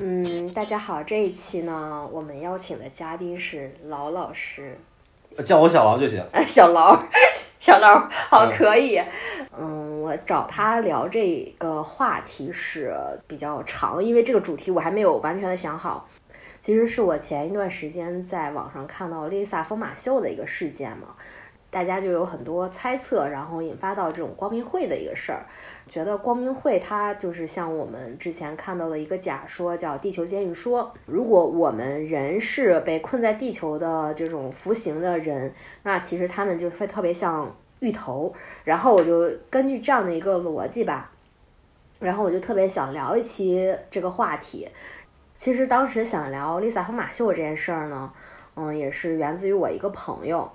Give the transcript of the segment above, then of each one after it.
嗯，大家好，这一期呢，我们邀请的嘉宾是劳老师，叫我小劳就行。呃，小劳，小劳，好，嗯可以。嗯，我找他聊这个话题是比较长，因为这个主题我还没有完全的想好。其实是我前一段时间在网上看到 Lisa 疯马秀的一个事件嘛，大家就有很多猜测，然后引发到这种光明会的一个事儿。觉得光明会它就是像我们之前看到的一个假说，叫地球监狱说。如果我们人是被困在地球的这种服刑的人，那其实他们就会特别像芋头。然后我就根据这样的一个逻辑吧，然后我就特别想聊一期这个话题。其实当时想聊 Lisa 和马秀这件事儿呢，嗯，也是源自于我一个朋友。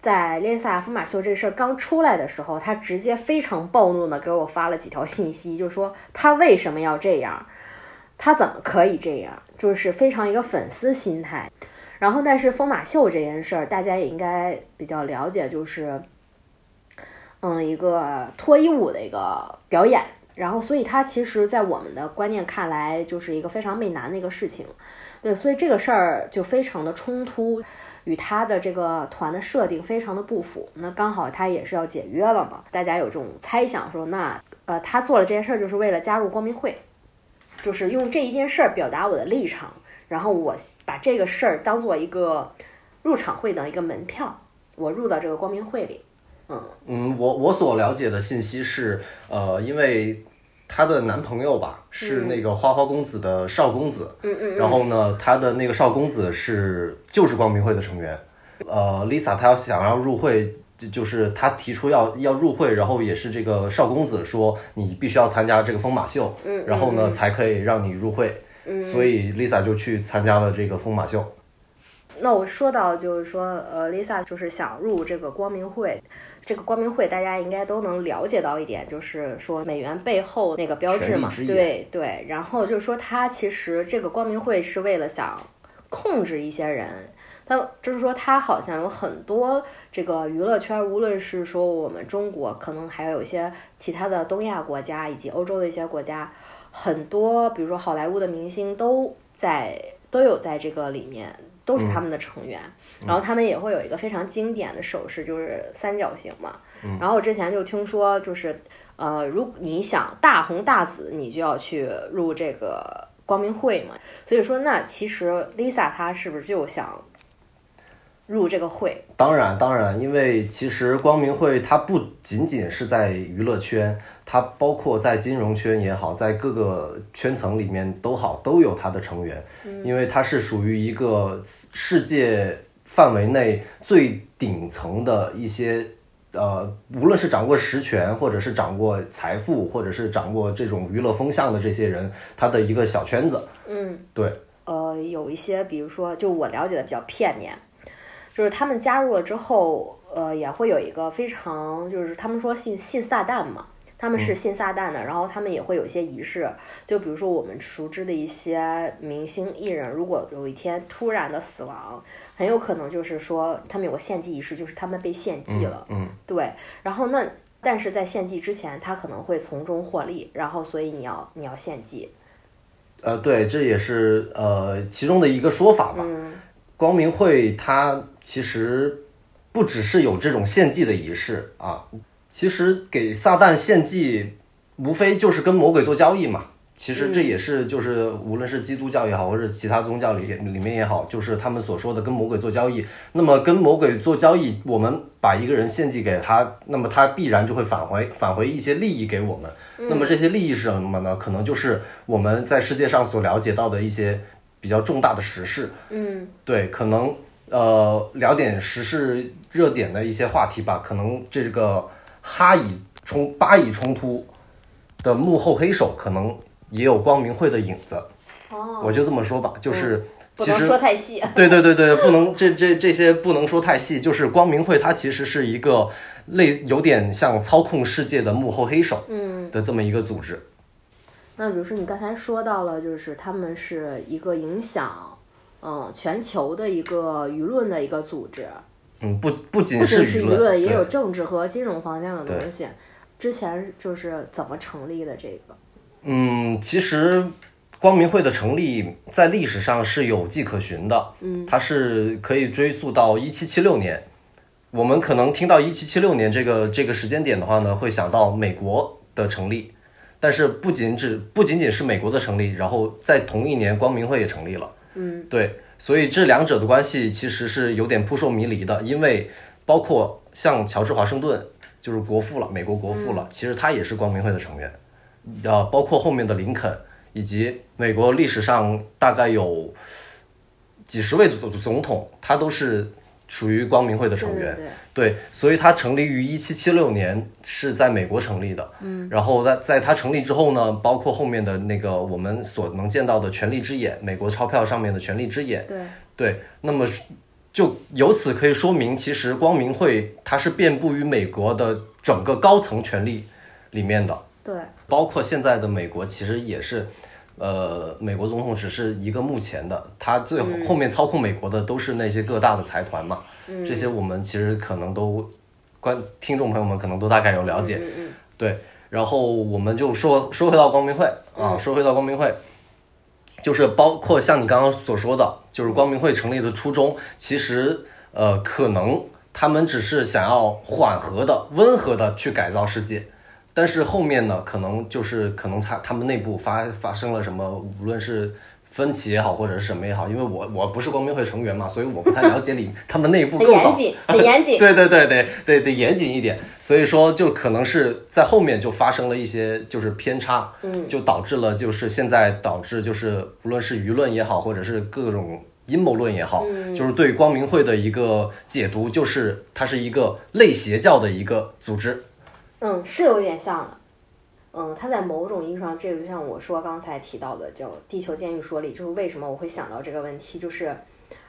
在 Lisa 疯马秀这事儿刚出来的时候，他直接非常暴怒的给我发了几条信息，就是说他为什么要这样，他怎么可以这样，就是非常一个粉丝心态。然后，但是疯马秀这件事儿，大家也应该比较了解，就是，嗯，一个脱衣舞的一个表演。然后，所以它其实，在我们的观念看来，就是一个非常媚男的一个事情。对，所以这个事儿就非常的冲突。与他的这个团的设定非常的不符，那刚好他也是要解约了嘛，大家有这种猜想说，那呃他做了这件事儿就是为了加入光明会，就是用这一件事儿表达我的立场，然后我把这个事儿当做一个入场会的一个门票，我入到这个光明会里，嗯。嗯，我我所了解的信息是，呃，因为她的男朋友吧是那个花花公子的少公子，嗯嗯然后呢，她的那个少公子是就是光明会的成员，呃，Lisa 她要想要入会。就就是她提出要要入会，然后也是这个少公子说你必须要参加这个疯马秀，嗯，然后呢才可以让你入会，嗯，所以 Lisa 就去参加了这个疯马秀。那我说到就是说，呃，Lisa 就是想入这个光明会，这个光明会大家应该都能了解到一点，就是说美元背后那个标志嘛，对对。然后就是说，他其实这个光明会是为了想控制一些人，他就是说他好像有很多这个娱乐圈，无论是说我们中国，可能还有一些其他的东亚国家以及欧洲的一些国家，很多比如说好莱坞的明星都在都有在这个里面。都是他们的成员，然后他们也会有一个非常经典的手势，就是三角形嘛。然后我之前就听说，就是呃，如果你想大红大紫，你就要去入这个光明会嘛。所以说，那其实 Lisa 她是不是就想入这个会？当然，当然，因为其实光明会它不仅仅是在娱乐圈，它包括在金融圈也好，在各个圈层里面都好，都有它的成员，因为它是属于一个世界范围内最顶层的一些。呃，无论是掌握实权，或者是掌握财富，或者是掌握这种娱乐风向的这些人，他的一个小圈子，嗯，对，呃，有一些，比如说，就我了解的比较片面，就是他们加入了之后，呃，也会有一个非常，就是他们说信信撒旦嘛，他们是信撒旦的，然后他们也会有一些仪式，就比如说我们熟知的一些明星艺人，如果有一天突然的死亡，很有可能就是说他们有个献祭仪式，就是他们被献祭了，嗯，对，然后那但是在献祭之前，他可能会从中获利，然后所以你要你要献祭，呃，对，这也是呃其中的一个说法吧。嗯。光明会它其实不只是有这种献祭的仪式啊，其实给撒旦献祭，无非就是跟魔鬼做交易嘛。其实这也是就是无论是基督教也好，或者其他宗教里里面也好，就是他们所说的跟魔鬼做交易。那么跟魔鬼做交易，我们把一个人献祭给他，那么他必然就会返回返回一些利益给我们。那么这些利益是什么呢？可能就是我们在世界上所了解到的一些比较重大的时事。嗯对，可能呃聊点时事热点的一些话题吧。可能这个哈以冲巴以冲突的幕后黑手，可能也有光明会的影子。哦，我就这么说吧，就是不能其实说太细。对对对对，不能这这这些不能说太细，就是光明会它其实是一个类有点像操控世界的幕后黑手嗯，的这么一个组织。那比如说你刚才说到了，就是他们是一个影响，嗯，全球的一个舆论的一个组织，嗯，不不仅是舆舆论，也有政治和金融方向的东西。之前就是怎么成立的这个？嗯，其实光明会的成立在历史上是有迹可循的，嗯，它是可以追溯到一七七六年。我们可能听到一七七六年这个这个时间点的话呢，会想到美国的成立，但是不仅只不仅仅是美国的成立，然后在同一年光明会也成立了，嗯，对，所以这两者的关系其实是有点扑朔迷离的，因为包括像乔治华盛顿就是国父了，美国国父了，其实他也是光明会的成员，呃，包括后面的林肯以及美国历史上大概有几十位总总统，他都是属于光明会的成员。对对对对，所以它成立于一七七六年，是在美国成立的。嗯，然后在在它成立之后呢，包括后面的那个我们所能见到的权力之眼，美国钞票上面的权力之眼，对，对，那么就由此可以说明，其实光明会它是遍布于美国的整个高层权力里面的，对，包括现在的美国其实也是。呃，美国总统只是一个目前的，他最后后面操控美国的都是那些各大的财团嘛。这些我们其实可能都观听众朋友们可能都大概有了解。嗯嗯对，然后我们就说说回到光明会啊，说回到光明会，就是包括像你刚刚所说的，就是光明会成立的初衷，其实呃，可能他们只是想要缓和的、温和的去改造世界，但是后面呢，可能就是可能他他们内部发发生了什么，无论是。分歧也好，或者是什么也好，因为我我不是光明会成员嘛，所以我不太了解里他们内部很更早严谨，很严谨。对对对对对得严谨一点，所以说就可能是在后面就发生了一些就是偏差，嗯，就导致了就是现在导致就是无论是舆论也好，或者是各种阴谋论也好，就是对光明会的一个解读，就是它是一个类邪教的一个组织，嗯，是有点像的。嗯，它在某种意义上，这个就像我说刚才提到的，叫《地球监狱说》里，就是为什么我会想到这个问题，就是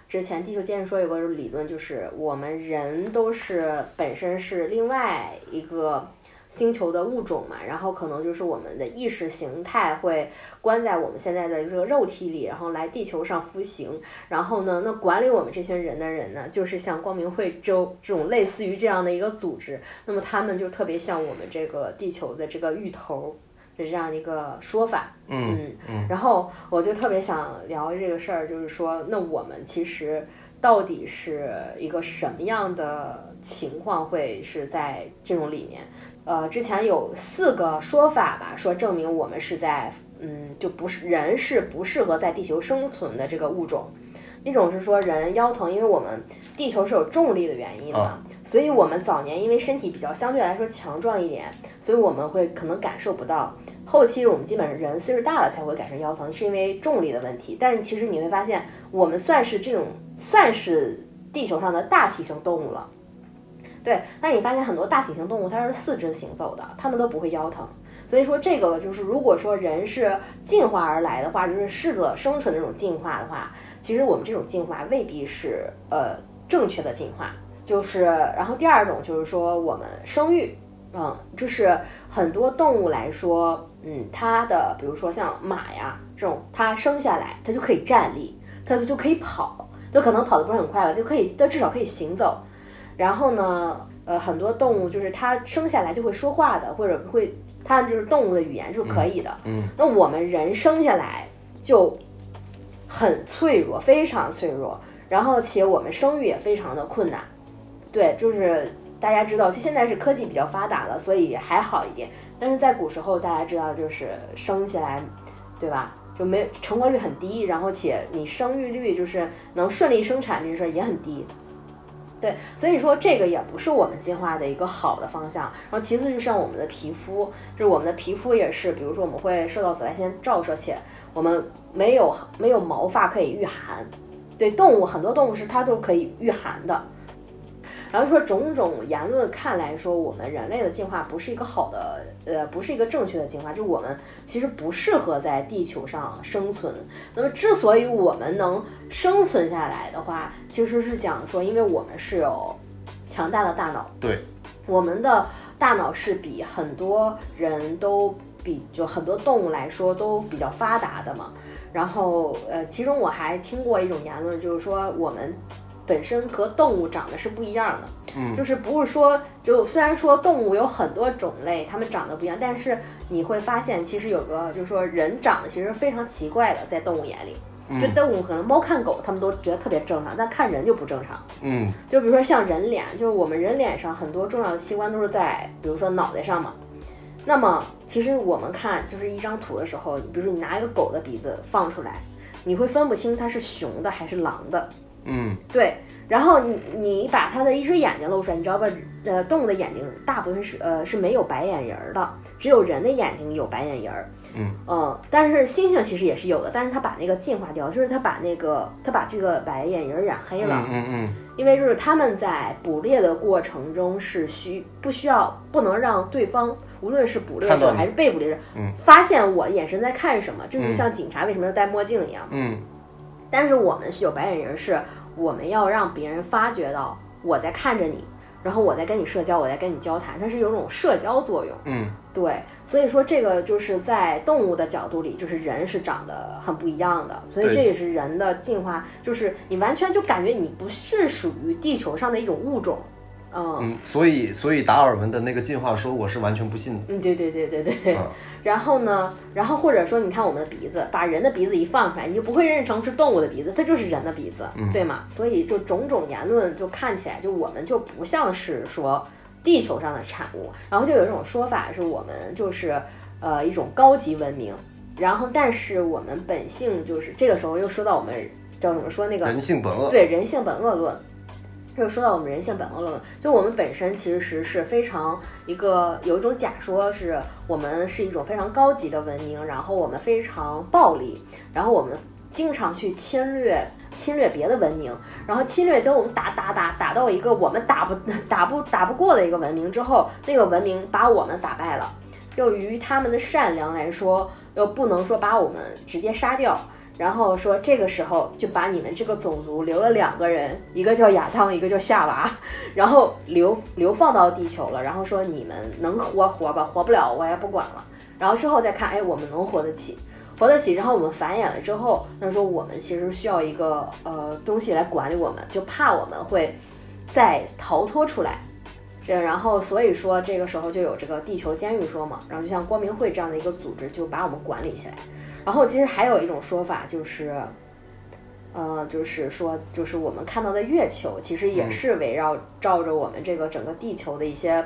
之前《地球监狱说》有个理论，就是我们人都是本身是另外一个星球的物种嘛，然后可能就是我们的意识形态会关在我们现在的这个肉体里，然后来地球上服刑，然后呢，那管理我们这群人的人呢，就是像光明会州这种类似于这样的一个组织，那么他们就特别像我们这个地球的这个芋头的这样的一个说法。嗯嗯，然后我就特别想聊这个事儿，就是说，那我们其实到底是一个什么样的情况会是在这种里面？呃，之前有四个说法吧，说证明我们是在，嗯，就不是人是不适合在地球生存的这个物种。一种是说人腰疼，因为我们地球是有重力的原因嘛，所以我们早年因为身体比较相对来说强壮一点，所以我们会可能感受不到。后期我们基本上人岁数大了才会改成腰疼，是因为重力的问题。但是其实你会发现，我们算是这种算是地球上的大体型动物了。对，那你发现很多大体型动物它是四肢行走的，它们都不会腰疼。所以说这个就是，如果说人是进化而来的话，就是适者生存这种进化的话，其实我们这种进化未必是呃正确的进化。就是，然后第二种就是说我们生育，嗯，就是很多动物来说，嗯，它的比如说像马呀这种，它生下来它就可以站立，它就可以跑，就可能跑得不是很快了，就可以，它至少可以行走。然后呢，呃，很多动物就是它生下来就会说话的，或者会，它就是动物的语言是可以的。嗯，那我们人生下来就很脆弱，非常脆弱，然后且我们生育也非常的困难。对，就是大家知道，就现在是科技比较发达了，所以还好一点。但是在古时候，大家知道就是生下来，对吧？就没成活率很低，然后且你生育率就是能顺利生产这事儿也很低。对，所以说这个也不是我们进化的一个好的方向。然后其次就像我们的皮肤，就是我们的皮肤也是，比如说我们会受到紫外线照射，且我们没有没有毛发可以御寒。对，动物很多动物是它都可以御寒的。然后说种种言论看来说，我们人类的进化不是一个好的，呃，不是一个正确的进化，就是我们其实不适合在地球上生存。那么之所以我们能生存下来的话，其实是讲说，因为我们是有强大的大脑，对，我们的大脑是比很多人都比就很多动物来说都比较发达的嘛。然后呃，其中我还听过一种言论，就是说我们。本身和动物长得是不一样的，嗯，就是不是说就虽然说动物有很多种类，它们长得不一样，但是你会发现其实有个就是说人长得其实非常奇怪的，在动物眼里。就动物可能猫看狗，他们都觉得特别正常，但看人就不正常。嗯，就比如说像人脸，就是我们人脸上很多重要的器官都是在，比如说脑袋上嘛。那么其实我们看就是一张图的时候，比如说你拿一个狗的鼻子放出来，你会分不清它是熊的还是狼的。嗯，对。然后你你把它的一只眼睛露出来，你知道吧？呃，动物的眼睛大部分是呃是没有白眼仁儿的，只有人的眼睛有白眼仁儿。嗯呃，但是猩猩其实也是有的，但是它把那个进化掉，就是它把那个它把这个白眼仁儿染黑了。嗯嗯因为就是他们在捕猎的过程中是需不需要不能让对方无论是捕猎者还是被捕猎者，嗯发现我眼神在看什么，就是像警察为什么要戴墨镜一样。嗯但是我们是有白眼人，是我们要让别人发觉到我在看着你，然后我在跟你社交，我在跟你交谈，它是有种社交作用。嗯对，所以说这个就是在动物的角度里，就是人是长得很不一样的，所以这也是人的进化，就是你完全就感觉你不是属于地球上的一种物种。嗯嗯，所以所以达尔文的那个进化说，我是完全不信的。嗯，对对对对对。嗯 然后呢，然后或者说，你看我们的鼻子，把人的鼻子一放出来，你就不会认成是动物的鼻子，它就是人的鼻子，对吗？所以就种种言论就看起来，就我们就不像是说地球上的产物。然后就有一种说法是我们就是呃一种高级文明，然后但是我们本性就是这个时候又说到我们叫怎么说那个人性本恶。对人性本恶论，就说到我们人性本恶论，就我们本身其实是非常一个有一种假说，是我们是一种非常高级的文明，然后我们非常暴力，然后我们经常去侵略侵略别的文明，然后侵略等我们打打打打到一个我们打不打不打不过的一个文明之后，那个文明把我们打败了，又于他们的善良来说，又不能说把我们直接杀掉。然后说这个时候就把你们这个种族留了两个人，一个叫亚当，一个叫夏娃，然后流流放到地球了。然后说你们能活活吧，活不了我也不管了。然后之后再看，哎，我们能活得起，活得起。然后我们繁衍了之后，那说我们其实需要一个呃东西来管理我们，就怕我们会再逃脱出来。这然后所以说这个时候就有这个地球监狱说嘛，然后就像光明会这样的一个组织就把我们管理起来。然后其实还有一种说法就是，呃，就是说，就是我们看到的月球，其实也是围绕照着我们这个整个地球的一些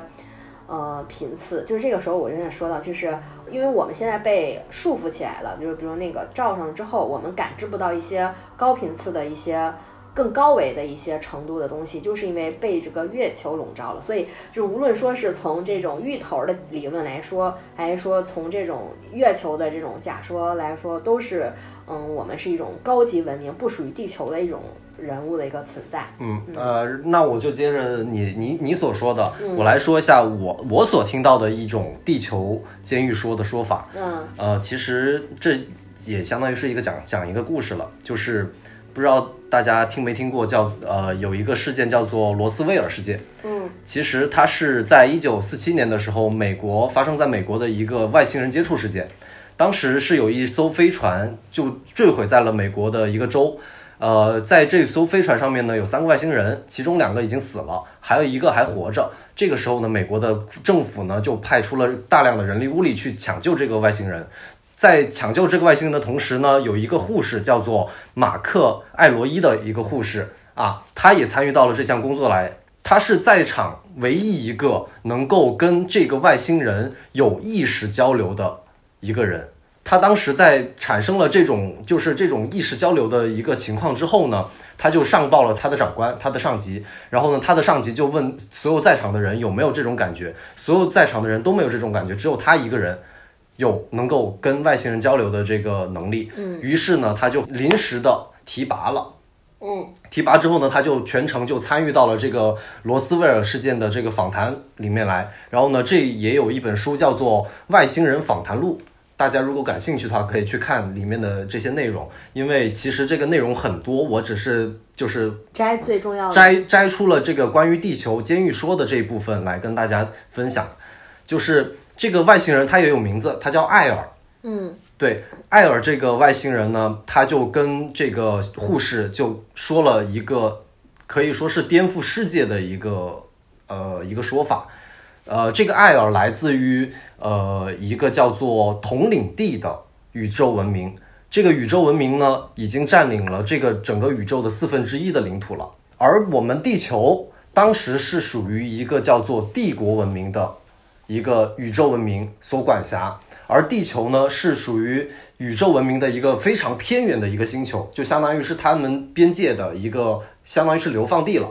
呃频次。就是这个时候，我就想说到，就是因为我们现在被束缚起来了，就是比如那个照上之后，我们感知不到一些高频次的一些。更高维的一些程度的东西，就是因为被这个月球笼罩了，所以就是无论说是从这种芋头的理论来说，还是说从这种月球的这种假说来说，都是嗯，我们是一种高级文明，不属于地球的一种人物的一个存在。嗯呃，那我就接着你你你所说的，我来说一下我我所听到的一种地球监狱说的说法。嗯呃，其实这也相当于是一个讲讲一个故事了，就是不知道大家听没听过叫呃有一个事件叫做罗斯威尔事件。嗯其实它是在一九四七年的时候，美国发生在美国的一个外星人接触事件。当时是有一艘飞船就坠毁在了美国的一个州，呃，在这艘飞船上面呢有三个外星人，其中两个已经死了，还有一个还活着。这个时候呢，美国的政府呢就派出了大量的人力物力去抢救这个外星人。在抢救这个外星人的同时呢，有一个护士叫做马克·艾罗伊的一个护士啊，他也参与到了这项工作来。他是在场唯一一个能够跟这个外星人有意识交流的一个人。他当时在产生了这种就是这种意识交流的一个情况之后呢，他就上报了他的长官，他的上级。然后呢，他的上级就问所有在场的人有没有这种感觉，所有在场的人都没有这种感觉，只有他一个人有能够跟外星人交流的这个能力。嗯于是呢，他就临时的提拔了。嗯提拔之后呢，他就全程就参与到了这个罗斯威尔事件的这个访谈里面来。然后呢，这也有一本书叫做《外星人访谈录》，大家如果感兴趣的话，可以去看里面的这些内容。因为其实这个内容很多，我只是就是摘最重要的。摘摘出了这个关于地球监狱说的这一部分来跟大家分享。就是这个外星人他也有名字，他叫艾尔。嗯对，艾尔这个外星人呢，他就跟这个护士就说了一个可以说是颠覆世界的一个呃一个说法。呃，这个艾尔来自于呃一个叫做统领地的宇宙文明。这个宇宙文明呢，已经占领了这个整个宇宙的四分之一的领土了。而我们地球当时是属于一个叫做帝国文明的一个宇宙文明所管辖，而地球呢是属于宇宙文明的一个非常偏远的一个星球，就相当于是他们边界的一个，相当于是流放地了。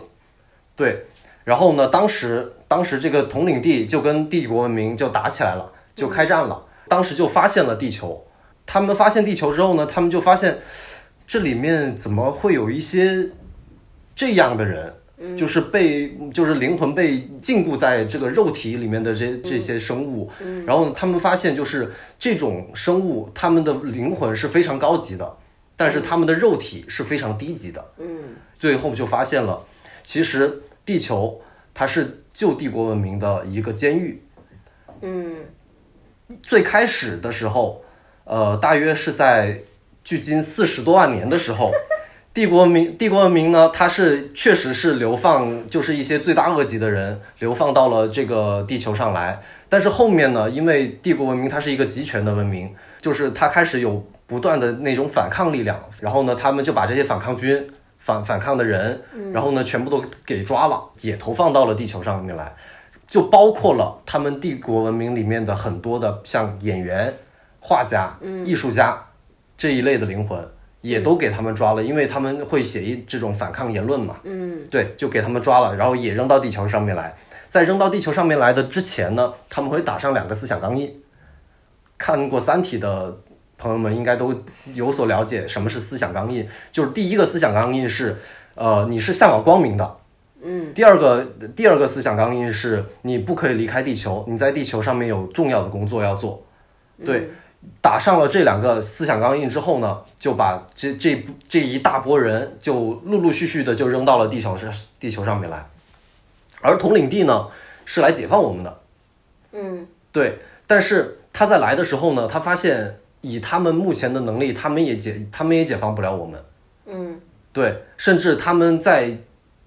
对，然后呢，当时当时这个统领地就跟帝国文明就打起来了，就开战了。当时就发现了地球，他们发现地球之后呢，他们就发现这里面怎么会有一些这样的人，就是被就是灵魂被禁锢在这个肉体里面的这这些生物。然后他们发现就是这种生物，他们的灵魂是非常高级的，但是他们的肉体是非常低级的。嗯最后就发现了，其实地球它是旧帝国文明的一个监狱。嗯最开始的时候，呃，大约是在距今四十多万年的时候，帝国文明帝国文明呢，它是确实是流放，就是一些罪大恶极的人流放到了这个地球上来。但是后面呢，因为帝国文明它是一个集权的文明，就是它开始有不断的那种反抗力量，然后呢，他们就把这些反抗军、反反抗的人，然后呢，全部都给抓了，也投放到了地球上面来。就包括了他们帝国文明里面的很多的像演员、画家、艺术家这一类的灵魂，也都给他们抓了，因为他们会写一这种反抗言论嘛。嗯对，就给他们抓了，然后也扔到地球上面来。在扔到地球上面来的之前呢，他们会打上两个思想钢印。看过《三体》的朋友们应该都有所了解，什么是思想钢印？就是第一个思想钢印是，呃，你是向往光明的。嗯第二个第二个思想钢印是你不可以离开地球，你在地球上面有重要的工作要做。对，打上了这两个思想钢印之后呢，就把这这这一大波人就陆陆续续的就扔到了地球上地球上面来，而统领地呢是来解放我们的。嗯对，但是他在来的时候呢，他发现以他们目前的能力，他们也解他们也解放不了我们。嗯对，甚至他们在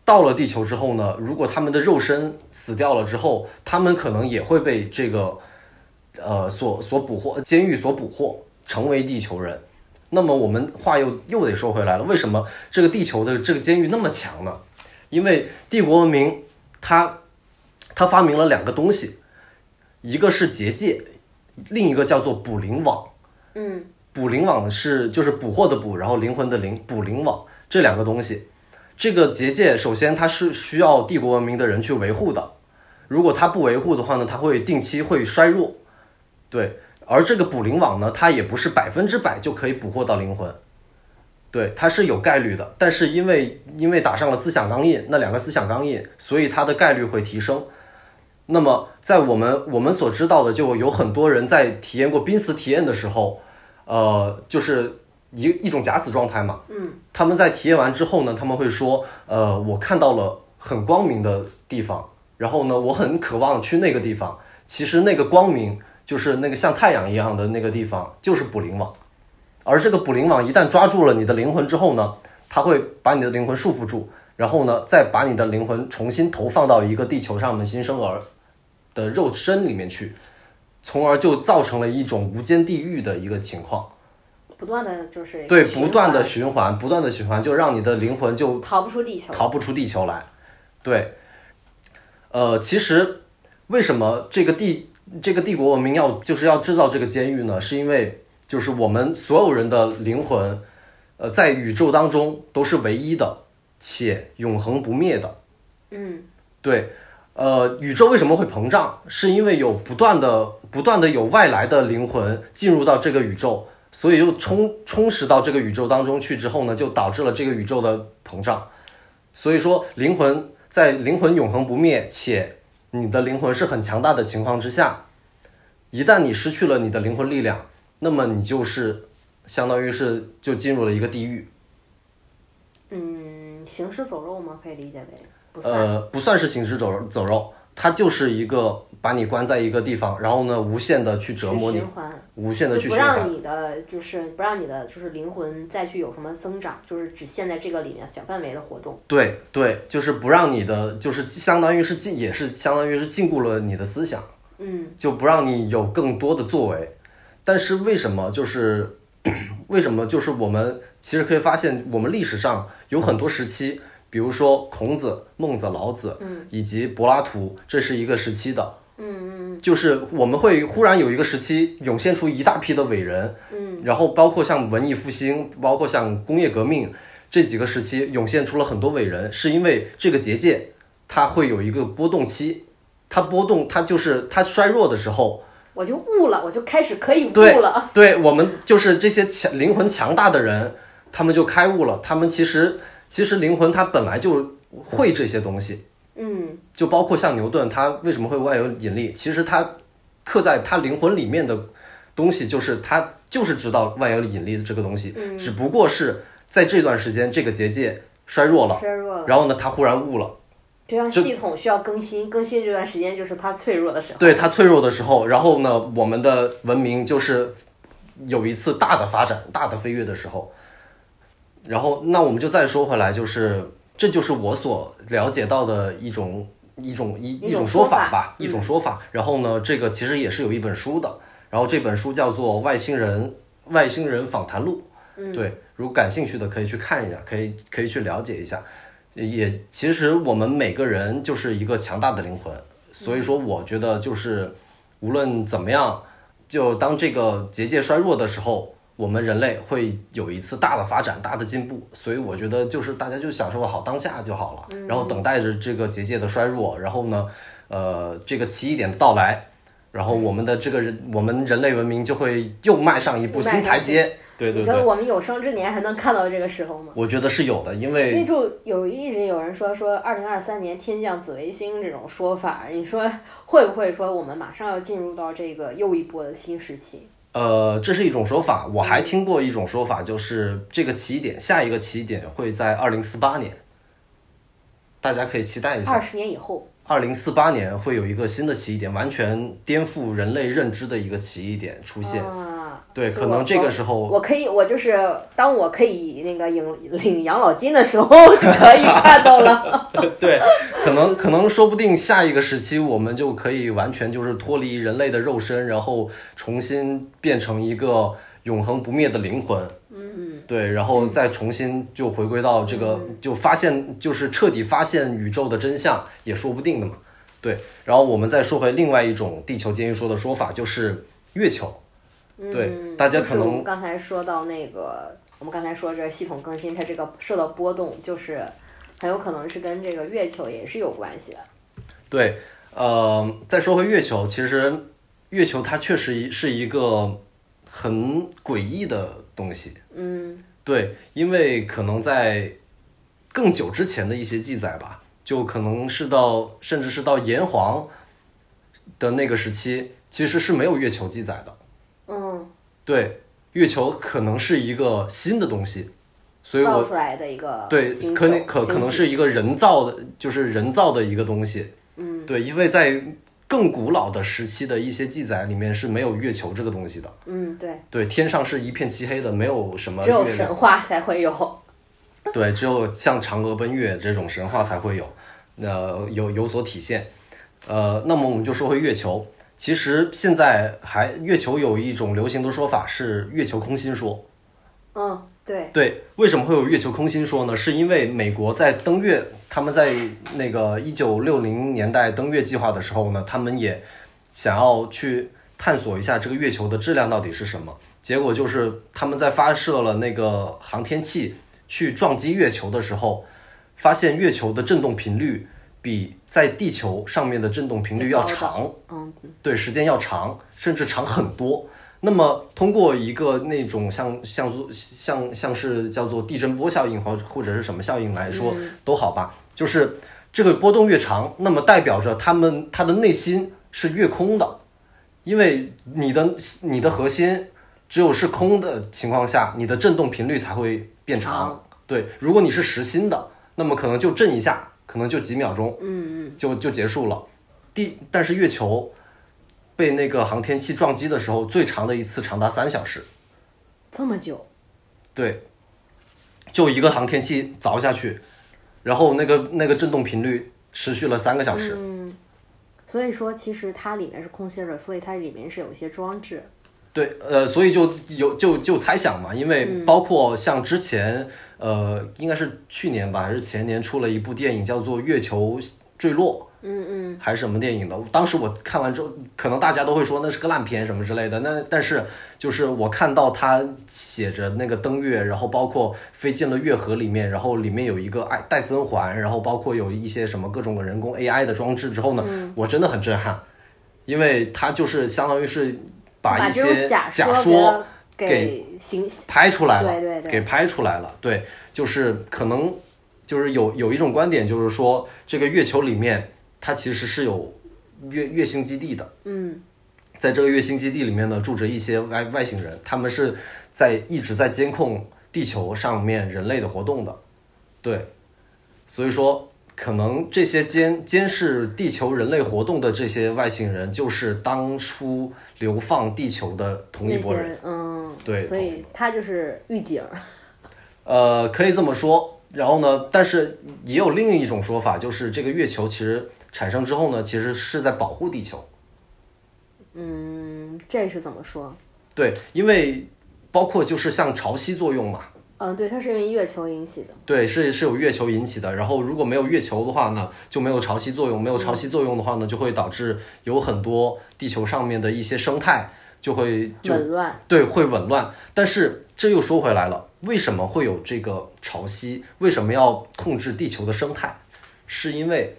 到了地球之后呢，如果他们的肉身死掉了之后，他们可能也会被这个呃所所捕获，监狱所捕获，成为地球人。那么我们话又又得说回来了，为什么这个地球的这个监狱那么强呢？因为帝国文明它它发明了两个东西，一个是结界，另一个叫做捕灵网。嗯捕灵网是就是捕获的捕，然后灵魂的灵，捕灵网这两个东西。这个结界首先它是需要帝国文明的人去维护的，如果它不维护的话呢，它会定期会衰弱。对，而这个捕灵网呢，它也不是百分之百就可以捕获到灵魂，对，它是有概率的。但是因为因为打上了思想钢印，那两个思想钢印，所以它的概率会提升。那么在我们我们所知道的，就有很多人在体验过濒死体验的时候，呃，就是一一种假死状态嘛。嗯他们在体验完之后呢，他们会说，呃，我看到了很光明的地方，然后呢，我很渴望去那个地方。其实那个光明就是那个像太阳一样的那个地方，就是捕灵网。而这个捕灵网一旦抓住了你的灵魂之后呢，它会把你的灵魂束缚住，然后呢，再把你的灵魂重新投放到一个地球上的新生儿的肉身里面去，从而就造成了一种无间地狱的一个情况。不断的就是对，不断的循环，不断的循环，就让你的灵魂就逃不出地球。逃不出地球来。对，呃，其实为什么这个帝这个帝国文明要就是要制造这个监狱呢？是因为就是我们所有人的灵魂，呃，在宇宙当中都是唯一的且永恒不灭的。嗯对，呃，宇宙为什么会膨胀？是因为有不断的、不断的有外来的灵魂进入到这个宇宙，所以又充充实到这个宇宙当中去之后呢，就导致了这个宇宙的膨胀。所以说，灵魂在灵魂永恒不灭，且你的灵魂是很强大的情况之下，一旦你失去了你的灵魂力量，那么你就是相当于是就进入了一个地狱。嗯，行尸走肉吗？可以理解为不算。呃，不算是行尸走肉走肉，它就是一个把你关在一个地方，然后呢，无限的去折磨你。无限的去循环。让你的就是不让你的就是灵魂再去有什么增长，就是只限在这个里面小范围的活动。对对，就是不让你的，就是相当于是禁，也是相当于是禁锢了你的思想，嗯，就不让你有更多的作为。但是为什么就是 为什么就是我们其实可以发现，我们历史上有很多时期，比如说孔子、孟子、老子，嗯，以及柏拉图，这是一个时期的。嗯嗯，就是我们会忽然有一个时期涌现出一大批的伟人，嗯，然后包括像文艺复兴，包括像工业革命这几个时期涌现出了很多伟人，是因为这个结界它会有一个波动期，它波动，它就是它衰弱的时候，我就悟了，我就开始可以悟对了。对我们就是这些强灵魂强大的人，他们就开悟了。他们其实其实灵魂它本来就会这些东西，嗯，就包括像牛顿，他为什么会万有引力？其实他刻在他灵魂里面的东西，就是他就是知道万有引力的这个东西，只不过是在这段时间这个结界衰弱了，衰弱了，然后呢，他忽然悟了。就像系统需要更新，更新这段时间就是它脆弱的时候。对它脆弱的时候，然后呢，我们的文明就是有一次大的发展、大的飞跃的时候。然后，那我们就再说回来，就是这就是我所了解到的一种一种一一种种说说法吧，一种说法。然后呢，这个其实也是有一本书的，然后这本书叫做《外星人外星人访谈录》。嗯，对，如果感兴趣的可以去看一下，可以可以去了解一下。也其实我们每个人就是一个强大的灵魂，所以说我觉得就是无论怎么样，就当这个结界衰弱的时候，我们人类会有一次大的发展、大的进步。所以我觉得就是大家就享受好当下就好了，然后等待着这个结界的衰弱，然后呢，呃，这个奇异点的到来，然后我们的这个人，我们人类文明就会又迈上一步新台阶。对对对，你觉得我们有生之年还能看到这个时候吗？我觉得是有的，因为那就有一直有人说说二零二三年天降紫微星这种说法，你说会不会说我们马上要进入到这个又一波的新时期？呃，这是一种说法，我还听过一种说法，就是这个起点，下一个起点会在二零四八年，大家可以期待一二下。十年以后，二零四八年会有一个新的起点，完全颠覆人类认知的一个起点出现。啊，对，可能这个时候，我可以，我就是当我可以那个领领养老金的时候，就可以看到了。对，可能可能说不定下一个时期我们就可以完全就是脱离人类的肉身，然后重新变成一个永恒不灭的灵魂。嗯，对，然后再重新就回归到这个，就发现就是彻底发现宇宙的真相，也说不定的嘛。对，然后我们再说回另外一种地球监狱说的说法，就是月球。对，大家可能就是我们刚才说到那个，我们刚才说这系统更新，它这个受到波动，就是很有可能是跟这个月球也是有关系的。对，呃，再说回月球，其实月球它确实一是一个很诡异的东西。嗯，对，因为可能在更久之前的一些记载吧，就可能是到甚至是到炎黄的那个时期，其实是没有月球记载的。嗯，对，月球可能是一个新的东西，所以我造出来的一个对，可能可可能是一个人造的，就是人造的一个东西。嗯，对，因为在更古老的时期的一些记载里面是没有月球这个东西的。嗯，对，对，天上是一片漆黑的，没有什么只有月神话才会有。对，只有像嫦娥奔月这种神话才会有，呃，有有所体现。呃，那么我们就说回月球，其实现在还月球有一种流行的说法是月球空心说。嗯，对，对，为什么会有月球空心说呢？是因为美国在登月，他们在那个一九六零年代登月计划的时候呢，他们也想要去探索一下这个月球的质量到底是什么。结果就是他们在发射了那个航天器去撞击月球的时候，发现月球的振动频率比在地球上面的振动频率要长。嗯，对，时间要长，甚至长很多。那么通过一个那种像像做像像是叫做地震波效应或或者是什么效应来说、都好吧，就是这个波动越长，那么代表着他们他的内心是越空的，因为你的你的核心只有是空的情况下，你的振动频率才会变。长对，如果你是实心的，那么可能就震一下，可能就几秒钟，嗯嗯，就就结束了。地，但是月球被那个航天器撞击的时候，最长的一次长达三小时。这么久，对，就一个航天器凿下去，然后那个那个震动频率持续了三个小时。嗯，所以说其实它里面是空心的，所以它里面是有一些装置。对，呃，所以就有就就猜想嘛，因为包括像之前，呃，应该是去年吧，还是前年出了一部电影叫做《月球坠落》，嗯嗯，还是什么电影的？当时我看完之后，可能大家都会说那是个烂片什么之类的。那但是就是我看到他写着那个登月，然后包括飞进了月河里面，然后里面有一个爱戴森环，然后包括有一些什么各种的人工 AI 的装置之后呢，我真的很震撼，因为它就是相当于是把一些假假说给拍出来了，对对对给拍出来了。对，就是可能就是有有一种观点，就是说这个月球里面它其实是有月月星基地的，嗯在这个月星基地里面呢，住着一些外外星人，他们是在一直在监控地球上面人类的活动的，对，所以说可能这些监监视地球人类活动的这些外星人，就是当初流放地球的同一那些拨人。嗯，对所以它就是预警。呃，可以这么说。然后呢，但是也有另一种说法，就是这个月球其实产生之后呢，其实是在保护地球。嗯，这是怎么说？对，因为包括就是像潮汐作用嘛，嗯，对，它是因为月球引起的。对，是是有月球引起的。然后如果没有月球的话呢，就没有潮汐作用。没有潮汐作用的话呢，就会导致有很多地球上面的一些生态就会就紊乱。对，会紊乱。但是这又说回来了，为什么会有这个潮汐？为什么要控制地球的生态？是因为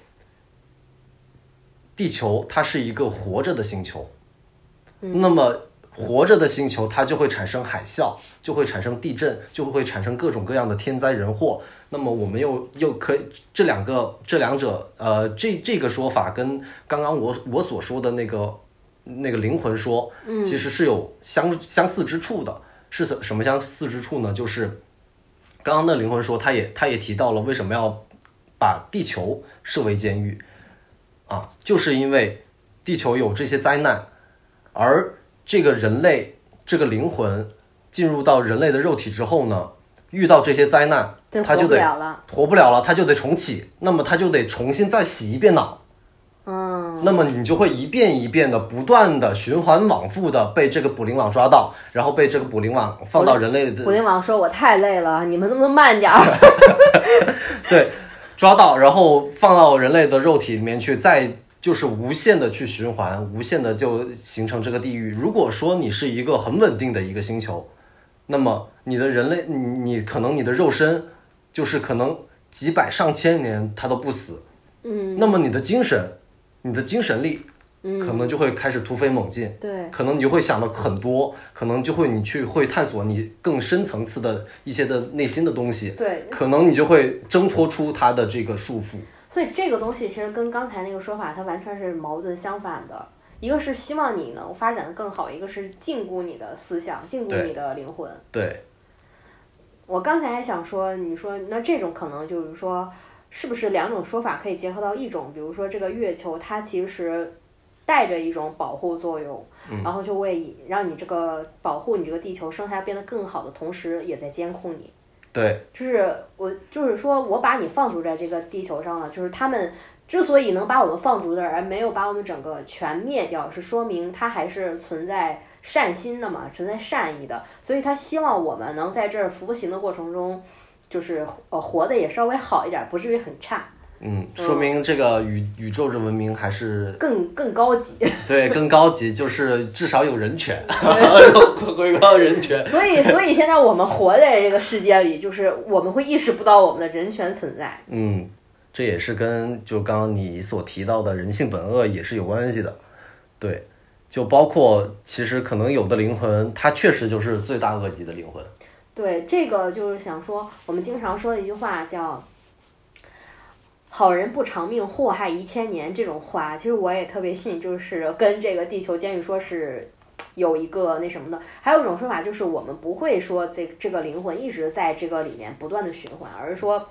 地球它是一个活着的星球，那么活着的星球它就会产生海啸，就会产生地震，就会产生各种各样的天灾人祸。那么我们又又可以这两个这两者，呃，这这个说法跟刚刚我我所说的那个那个灵魂说，其实是有相相似之处的。是什什么相似之处呢？就是刚刚的灵魂说，他也他也提到了为什么要把地球设为监狱啊，就是因为地球有这些灾难，而这个人类这个灵魂进入到人类的肉体之后呢，遇到这些灾难，他就得。活不了了，他就得重启，那么他就得重新再洗一遍脑。嗯，那么你就会一遍一遍的不断的循环往复的被这个捕灵网抓到，然后被这个捕灵网放到人类的捕灵网说：“我太累了，你们能不能慢点儿 对，抓到，然后放到人类的肉体里面去，再就是无限的去循环，无限的就形成这个地狱。如果说你是一个很稳定的一个星球，那么你的人类，你你可能你的肉身就是可能几百上千年它都不死，嗯，那么你的精神，你的精神力，嗯，可能就会开始突飞猛进，？”对，可能你就会想的很多，可能就会你去会探索你更深层次的一些的内心的东西，对，可能你就会挣脱出他的这个束缚。所以这个东西其实跟刚才那个说法，它完全是矛盾相反的。一个是希望你能发展的更好，一个是禁锢你的思想，禁锢你的灵魂。对，我刚才还想说，你说那这种可能就是说，是不是两种说法可以结合到一种？比如说这个月球，它其实带着一种保护作用，然后就为让你这个保护你这个地球生态变得更好的同时，也在监控你。对，就是我就是说我把你放逐在这个地球上了，就是他们之所以能把我们放逐的，而没有把我们整个全灭掉，是说明他还是存在善心的嘛，存在善意的，所以他希望我们能在这儿服刑的过程中，就是呃活的也稍微好一点，不至于很差，嗯，说明这个宇宇宙这文明还是更更高级。对更高级，就是至少有人权，回归到人权。所以所以现在我们活在这个世界里，就是我们会意识不到我们的人权存在。嗯，这也是跟就刚刚你所提到的人性本恶也是有关系的。对，就包括其实可能有的灵魂，它确实就是罪大恶极的灵魂。对，这个就是想说，我们经常说的一句话叫“好人不长命，祸害一千年”这种话，其实我也特别信，就是跟这个地球监狱说是有一个那什么的。还有一种说法就是，我们不会说这这个灵魂一直在这个里面不断的循环，而是说。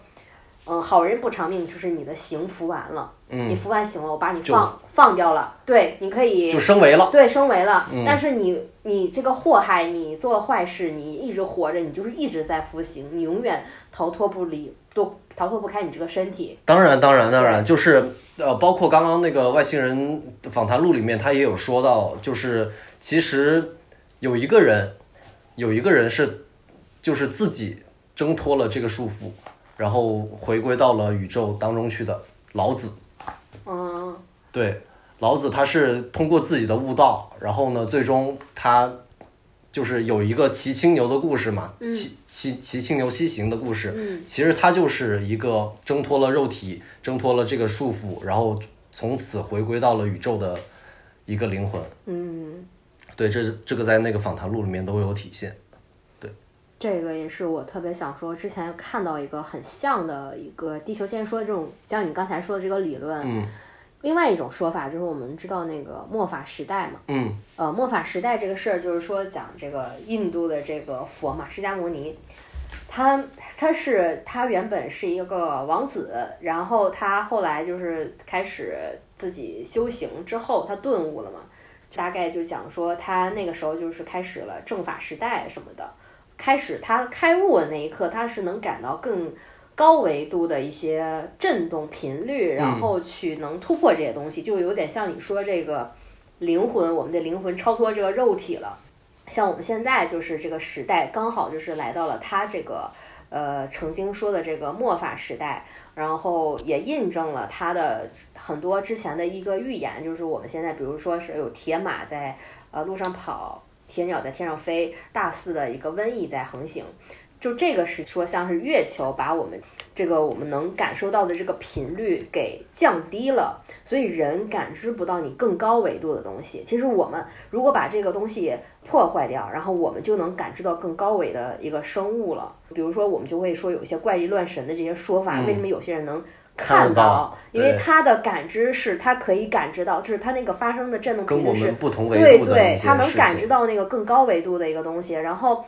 嗯，好人不偿命，就是你的刑服完了，嗯你服完刑了，我把你放放掉了，对，你可以就升为了。对，升为了。嗯但是你你这个祸害，你做了坏事，你一直活着，你就是一直在服刑，你永远逃脱不离，都逃脱不开你这个身体。当然，当然，当然，就是呃，包括刚刚那个外星人访谈录里面，他也有说到，就是其实有一个人，有一个人是就是自己挣脱了这个束缚，然后回归到了宇宙当中去的老子。嗯，对，老子他是通过自己的悟道，然后呢，最终他就是有一个骑青牛的故事嘛，骑骑骑青牛西行的故事。嗯其实他就是一个挣脱了肉体，挣脱了这个束缚，然后从此回归到了宇宙的一个灵魂。嗯，对，这这个在那个访谈录里面都有体现。这个也是我特别想说，之前看到一个很像的一个地球建说这种，像你刚才说的这个理论。嗯。另外一种说法就是我们知道那个末法时代嘛，嗯。呃，末法时代这个事儿，就是说讲这个印度的这个佛嘛，释迦牟尼，他他是他原本是一个王子，然后他后来就是开始自己修行之后，他顿悟了嘛，大概就讲说他那个时候就是开始了正法时代什么的，开始他开悟的那一刻，他是能感到更。高维度的一些震动频率，然后去能突破这些东西，就有点像你说这个灵魂，我们的灵魂超脱这个肉体了。像我们现在就是这个时代，刚好就是来到了他这个呃曾经说的这个末法时代，然后也印证了他的很多之前的一个预言，就是我们现在比如说是有铁马在呃路上跑，铁鸟在天上飞，大肆的一个瘟疫在横行。就这个是说，像是月球把我们这个我们能感受到的这个频率给降低了，所以人感知不到你更高维度的东西。其实我们如果把这个东西破坏掉，然后我们就能感知到更高维的一个生物了。比如说，我们就会说有些怪力乱神的这些说法，为什么有些人能？看看到因为他的感知是他可以感知到，就是他那个发生的振动频率是不同维对对，他能感知到那个更高维度的一个东西。然后，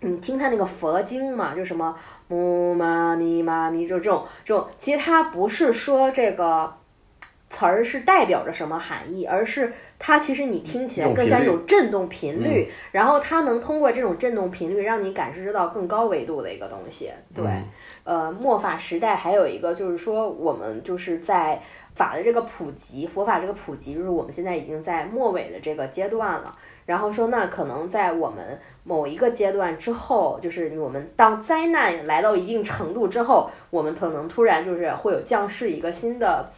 你听他那个佛经嘛，就什么姆嘛咪嘛咪，就这种这种，其实他不是说这个词儿是代表着什么含义，而是它其实你听起来更像一种振动频率，然后它能通过这种振动频率让你感知到更高维度的一个东西。对，嗯呃，末法时代还有一个就是说，我们就是在法的这个普及，佛法这个普及，就是我们现在已经在末尾的这个阶段了。然后说，那可能在我们某一个阶段之后，就是我们当灾难来到一定程度之后，我们可能突然就是会有降世一个新的。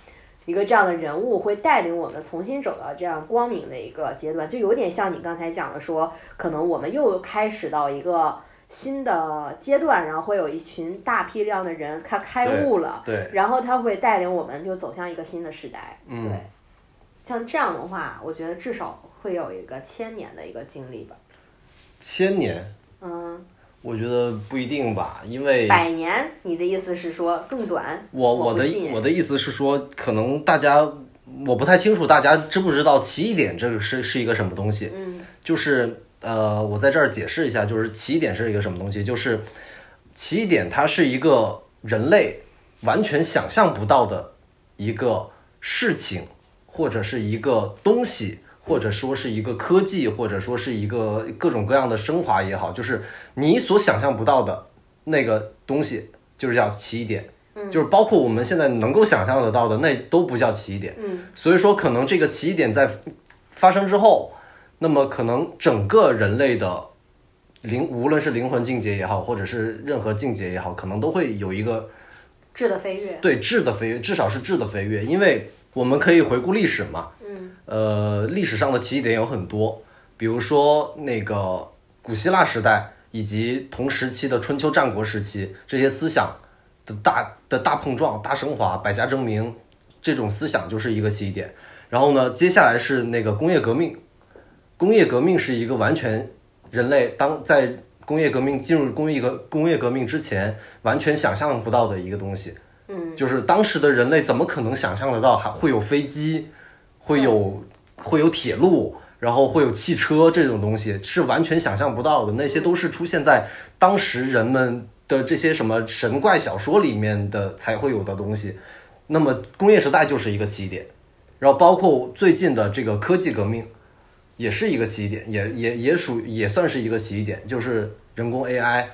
一个这样的人物会带领我们重新走到这样光明的一个阶段，就有点像你刚才讲的说，可能我们又开始到一个新的阶段，然后会有一群大批量的人他开悟了，对，然后他会带领我们就走向一个新的时代。嗯对，像这样的话，我觉得至少会有一个千年的一个经历吧。千年，嗯，我觉得不一定吧，因为百年，你的意思是说更短？我我的我我的意思是说，可能大家我不太清楚，大家知不知道奇异点这个是是一个什么东西？嗯就是呃，我在这儿解释一下，就是奇异点是一个什么东西？就是奇异点，它是一个人类完全想象不到的一个事情，或者是一个东西，或者说是一个科技，或者说是一个各种各样的升华也好，就是你所想象不到的那个东西，就是叫奇异点。就是包括我们现在能够想象得到的，那都不叫奇异点。嗯所以说，可能这个奇异点在发生之后，那么可能整个人类的灵，无论是灵魂境界也好，或者是任何境界也好，可能都会有一个质的飞跃。对质的飞跃，至少是质的飞跃，因为我们可以回顾历史嘛，呃，历史上的奇异点有很多，比如说那个古希腊时代以及同时期的春秋战国时期，这些思想的大的大碰撞、大升华、百家争鸣，这种思想就是一个奇异点。然后呢，接下来是那个工业革命，工业革命是一个完全人类当在工业革命进入工业革工业革命之前完全想象不到的一个东西。嗯，就是当时的人类怎么可能想象得到还会有飞机，会有会有铁路，然后会有汽车这种东西，是完全想象不到的。那些都是出现在当时人们的这些什么神怪小说里面的才会有的东西。那么工业时代就是一个起点，然后包括最近的这个科技革命，也是一个起点，也也也属也算是一个起点，就是人工 AI、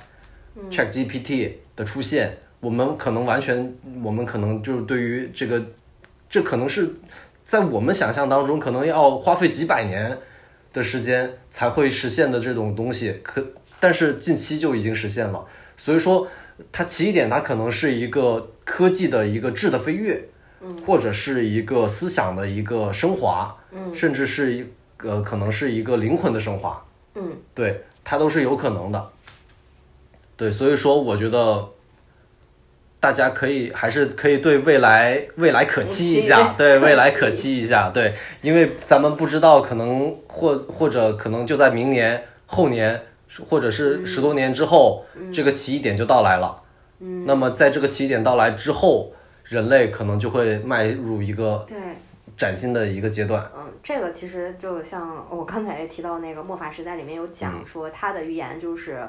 ChatGPT 的出现，我们可能完全，我们可能就是对于这个，这可能是在我们想象当中，可能要花费几百年的时间才会实现的这种东西，可但是近期就已经实现了，所以说它起点，它可能是一个科技的一个质的飞跃，或者是一个思想的一个升华，甚至是一个可能是一个灵魂的升华，嗯，对，它都是有可能的。对，所以说我觉得大家可以还是可以对未来未来可期一下，对 未来可期一下，对，因为咱们不知道可能或或者可能就在明年、后年，或者是十多年之后，这个起点就到来了。嗯，那么在这个起点到来之后，人类可能就会迈入一个对。崭新的一个阶段。嗯，这个其实就像我刚才也提到那个末法时代里面有讲说，他的预言就是，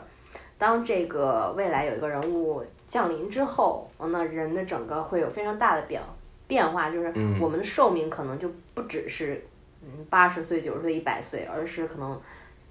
当这个未来有一个人物降临之后，嗯那人的整个会有非常大的变变化，就是我们的寿命可能就不只是嗯八十岁、九十岁、一百岁，而是可能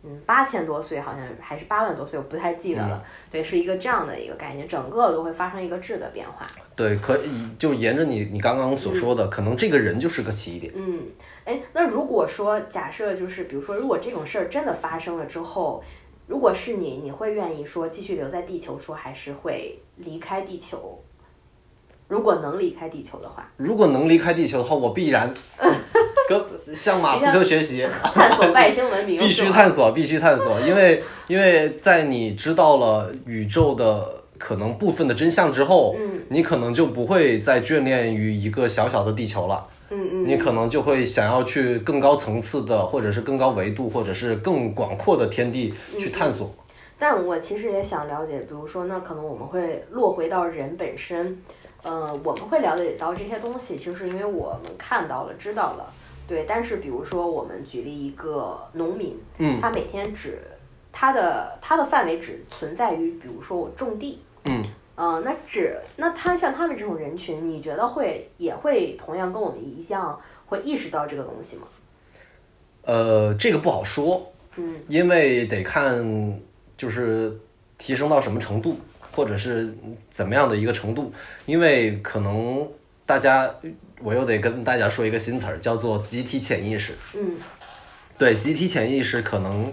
嗯八千多岁，好像还是八万多岁，我不太记得了。对，是一个这样的一个概念，整个都会发生一个质的变化。对，可以就沿着你你刚刚所说的，可能这个人就是个起点。嗯，哎，那如果说假设就是，比如说，如果这种事儿真的发生了之后，如果是你，你会愿意说继续留在地球说，还是会离开地球？如果能离开地球的话，如果能离开地球的话，我必然 跟向马斯克学习，探索外星文明，必须探索，必须探索，因为因为在你知道了宇宙的可能部分的真相之后，嗯，你可能就不会再眷恋于一个小小的地球了。嗯嗯，你可能就会想要去更高层次的，或者是更高维度，或者是更广阔的天地去探索。但我其实也想了解，比如说，那可能我们会落回到人本身，呃，我们会了解到这些东西，其实是因为我们看到了、知道了，对。但是，比如说，我们举例一个农民，嗯，他每天只他的他的范围只存在于，比如说我种地，嗯，呃，那只那他像他们这种人群，你觉得会也会同样跟我们一样会意识到这个东西吗？呃，这个不好说，嗯，因为得看就是提升到什么程度，或者是怎么样的一个程度，因为可能大家，我又得跟大家说一个新词儿，叫做集体潜意识。嗯对，集体潜意识可能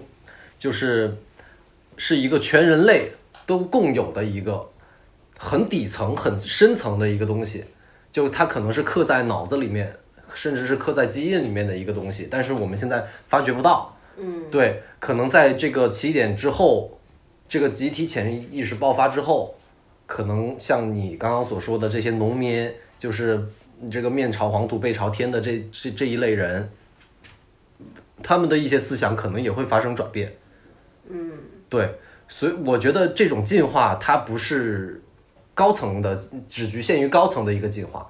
就是是一个全人类都共有的一个很底层、很深层的一个东西，就它可能是刻在脑子里面，甚至是刻在基因里面的一个东西，但是我们现在发觉不到。嗯对，可能在这个起点之后，这个集体潜意识爆发之后，可能像你刚刚所说的这些农民，就是这个面朝黄土背朝天的这这这一类人，他们的一些思想可能也会发生转变。嗯对，所以我觉得这种进化它不是高层的，只局限于高层的一个进化，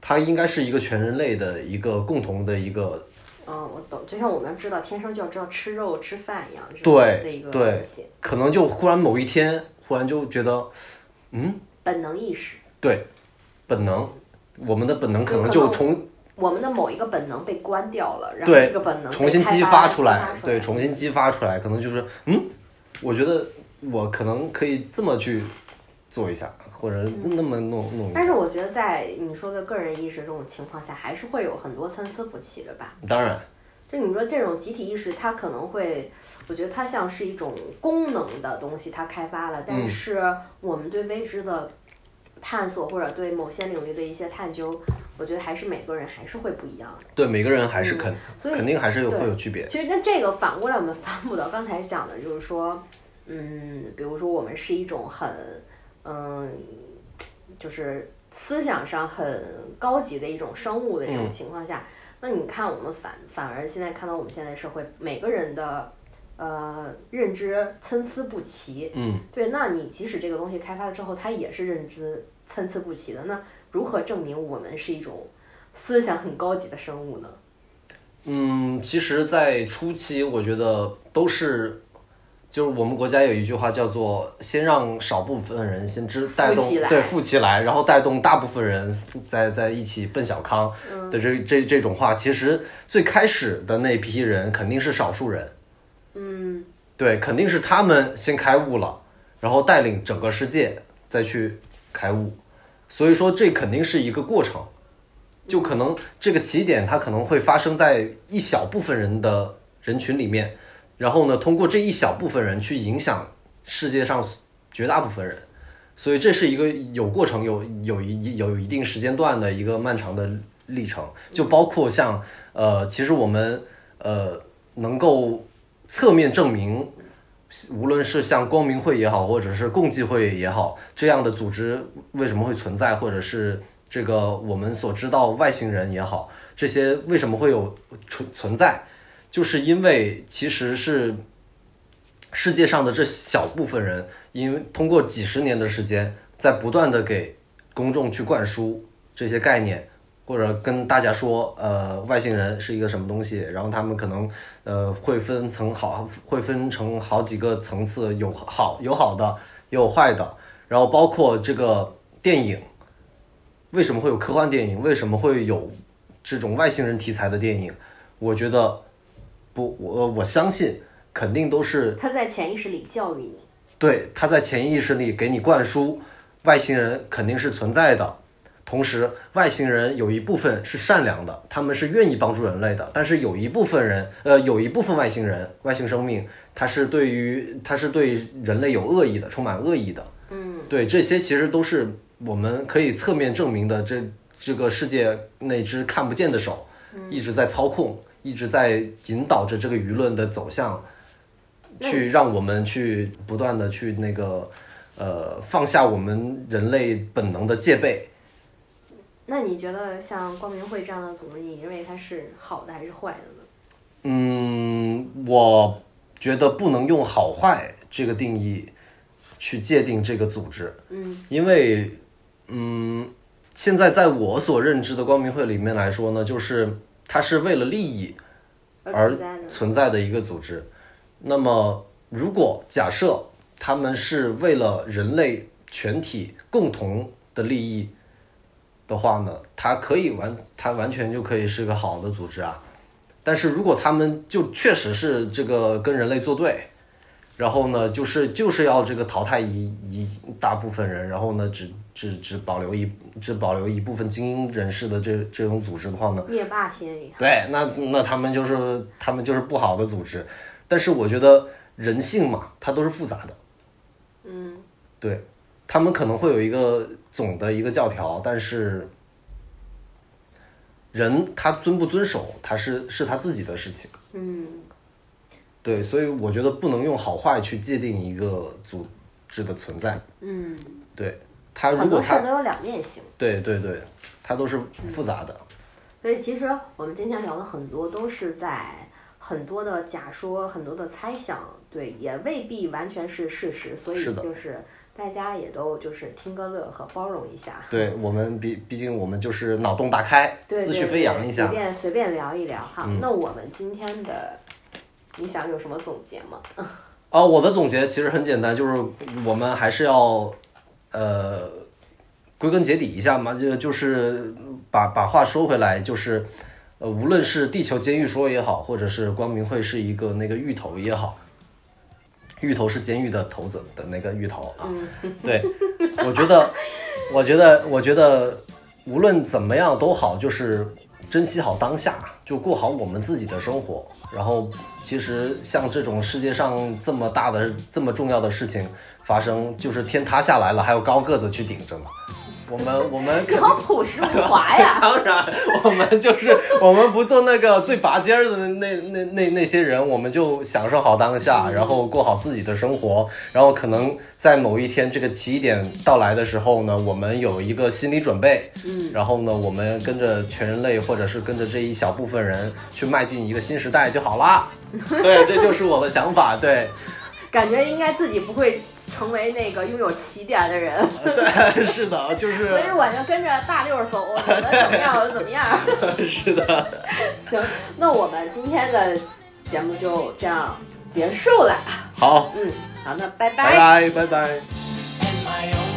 它应该是一个全人类的一个共同的一个嗯，我懂，就像我们知道天生就要知道吃肉吃饭一样，对样的一个对东西，可能就忽然某一天，忽然就觉得，嗯，本能意识。对，本能，我们的本能可能就从我们的某一个本能被关掉了，然后这个本能重新激发发出来，对，重新激发出来，可能就是，嗯，我觉得我可能可以这么去做一下，或者那么弄弄。但是我觉得在你说的个人意识这种情况下，还是会有很多参差不齐的吧。当然，就你说这种集体意识，它可能会，我觉得它像是一种功能的东西，它开发了，但嗯是我们对未知的探索或者对某些领域的一些探究，我觉得还是每个人还是会不一样的。对每个人还是肯、嗯所以肯定还是有会有区别。其实那这个反过来，我们反哺到刚才讲的，就是说，嗯，比如说我们是一种很，嗯，就是思想上很高级的一种生物的这种嗯情况下，那你看我们反反而现在看到我们现在社会每个人的呃认知参差不齐，嗯，对，那你即使这个东西开发了之后，它也是认知参差不齐的，那如何证明我们是一种思想很高级的生物呢？嗯，其实，在初期，我觉得都是就是我们国家有一句话叫做“先让少部分人先知带动对富起来，然后带动大部分人在在一起奔小康”的这这这种话，其实最开始的那批人肯定是少数人，嗯，对，肯定是他们先开悟了，然后带领整个世界再去开悟，所以说这肯定是一个过程，就可能这个起点它可能会发生在一小部分人的人群里面，然后呢，通过这一小部分人去影响世界上绝大部分人，所以这是一个有过程、有有一有一定时间段的一个漫长的历程，就包括像呃，其实我们呃能够侧面证明。无论是像光明会也好，或者是共济会也好，这样的组织为什么会存在，或者是这个我们所知道外星人也好，这些为什么会有存存在，就是因为其实是世界上的这小部分人，因为通过几十年的时间，在不断的给公众去灌输这些概念，或者跟大家说，呃，外星人是一个什么东西，然后他们可能。呃，会分层好，会分成好几个层次，有好有好的，也有坏的。然后包括这个电影，为什么会有科幻电影？为什么会有这种外星人题材的电影？我觉得不，我我相信肯定都是他在潜意识里教育你。对，他在潜意识里给你灌输，外星人肯定是存在的。同时，外星人有一部分是善良的，他们是愿意帮助人类的。但是有一部分人，呃，有一部分外星人、外星生命，他是对于他是对人类有恶意的，充满恶意的。嗯，对，这些其实都是我们可以侧面证明的。这这个世界那只看不见的手，一直在操控，一直在引导着这个舆论的走向，去让我们去不断的去那个，呃，放下我们人类本能的戒备。那你觉得像光明会这样的组织，你认为它是好的还是坏的呢？嗯，我觉得不能用好坏这个定义去界定这个组织。嗯，因为，嗯，现在在我所认知的光明会里面来说呢，就是它是为了利益而存在的一个组织。那么，如果假设他们是为了人类全体共同的利益。的话呢，它可以完，它完全就可以是个好的组织啊。但是如果他们就确实是这个跟人类作对，然后呢，就是就是要这个淘汰一一大部分人，然后呢，只只只保留一只保留一部分精英人士的这这种组织的话呢，灭霸心理。对，那那他们就是他们就是不好的组织。但是我觉得人性嘛，它都是复杂的。嗯，对。他们可能会有一个总的一个教条，但是人他遵不遵守，他是是他自己的事情。嗯，对，所以我觉得不能用好坏去界定一个组织的存在。嗯，对，它如果它都有两面性。对对对，它都是复杂的。所以其实我们今天聊的很多都是在很多的假说、很多的猜想，对，也未必完全是事实。所以就是。大家也都就是听个乐和包容一下。对我们毕毕竟我们就是脑洞大开，思绪飞扬一下，随便随便聊一聊哈。那我们今天的，你想有什么总结吗？啊，我的总结其实很简单，就是我们还是要呃归根结底一下嘛，就就是把把话说回来，就是呃无论是地球监狱说也好，或者是光明会是一个那个芋头也好。芋头是监狱的头子的那个芋头啊，对，我觉得，我觉得，我觉得，无论怎么样都好，就是珍惜好当下，就过好我们自己的生活。然后，其实像这种世界上这么大的、这么重要的事情发生，就是天塌下来了，还有高个子去顶着嘛。我们我们好朴实无华呀！当然，我们就是 我们不做那个最拔尖的那那那那些人，我们就享受好当下，然后过好自己的生活。然后可能在某一天这个起点到来的时候呢，我们有一个心理准备。嗯。然后呢，我们跟着全人类，或者是跟着这一小部分人去迈进一个新时代就好啦。对，这就是我的想法。对。感觉应该自己不会。成为那个拥有起点的人，对，是的，就是。所以我就跟着大六走，怎么怎么样就怎么样。是的。行，那我们今天的节目就这样结束了。好，嗯，好，那拜拜拜拜拜拜。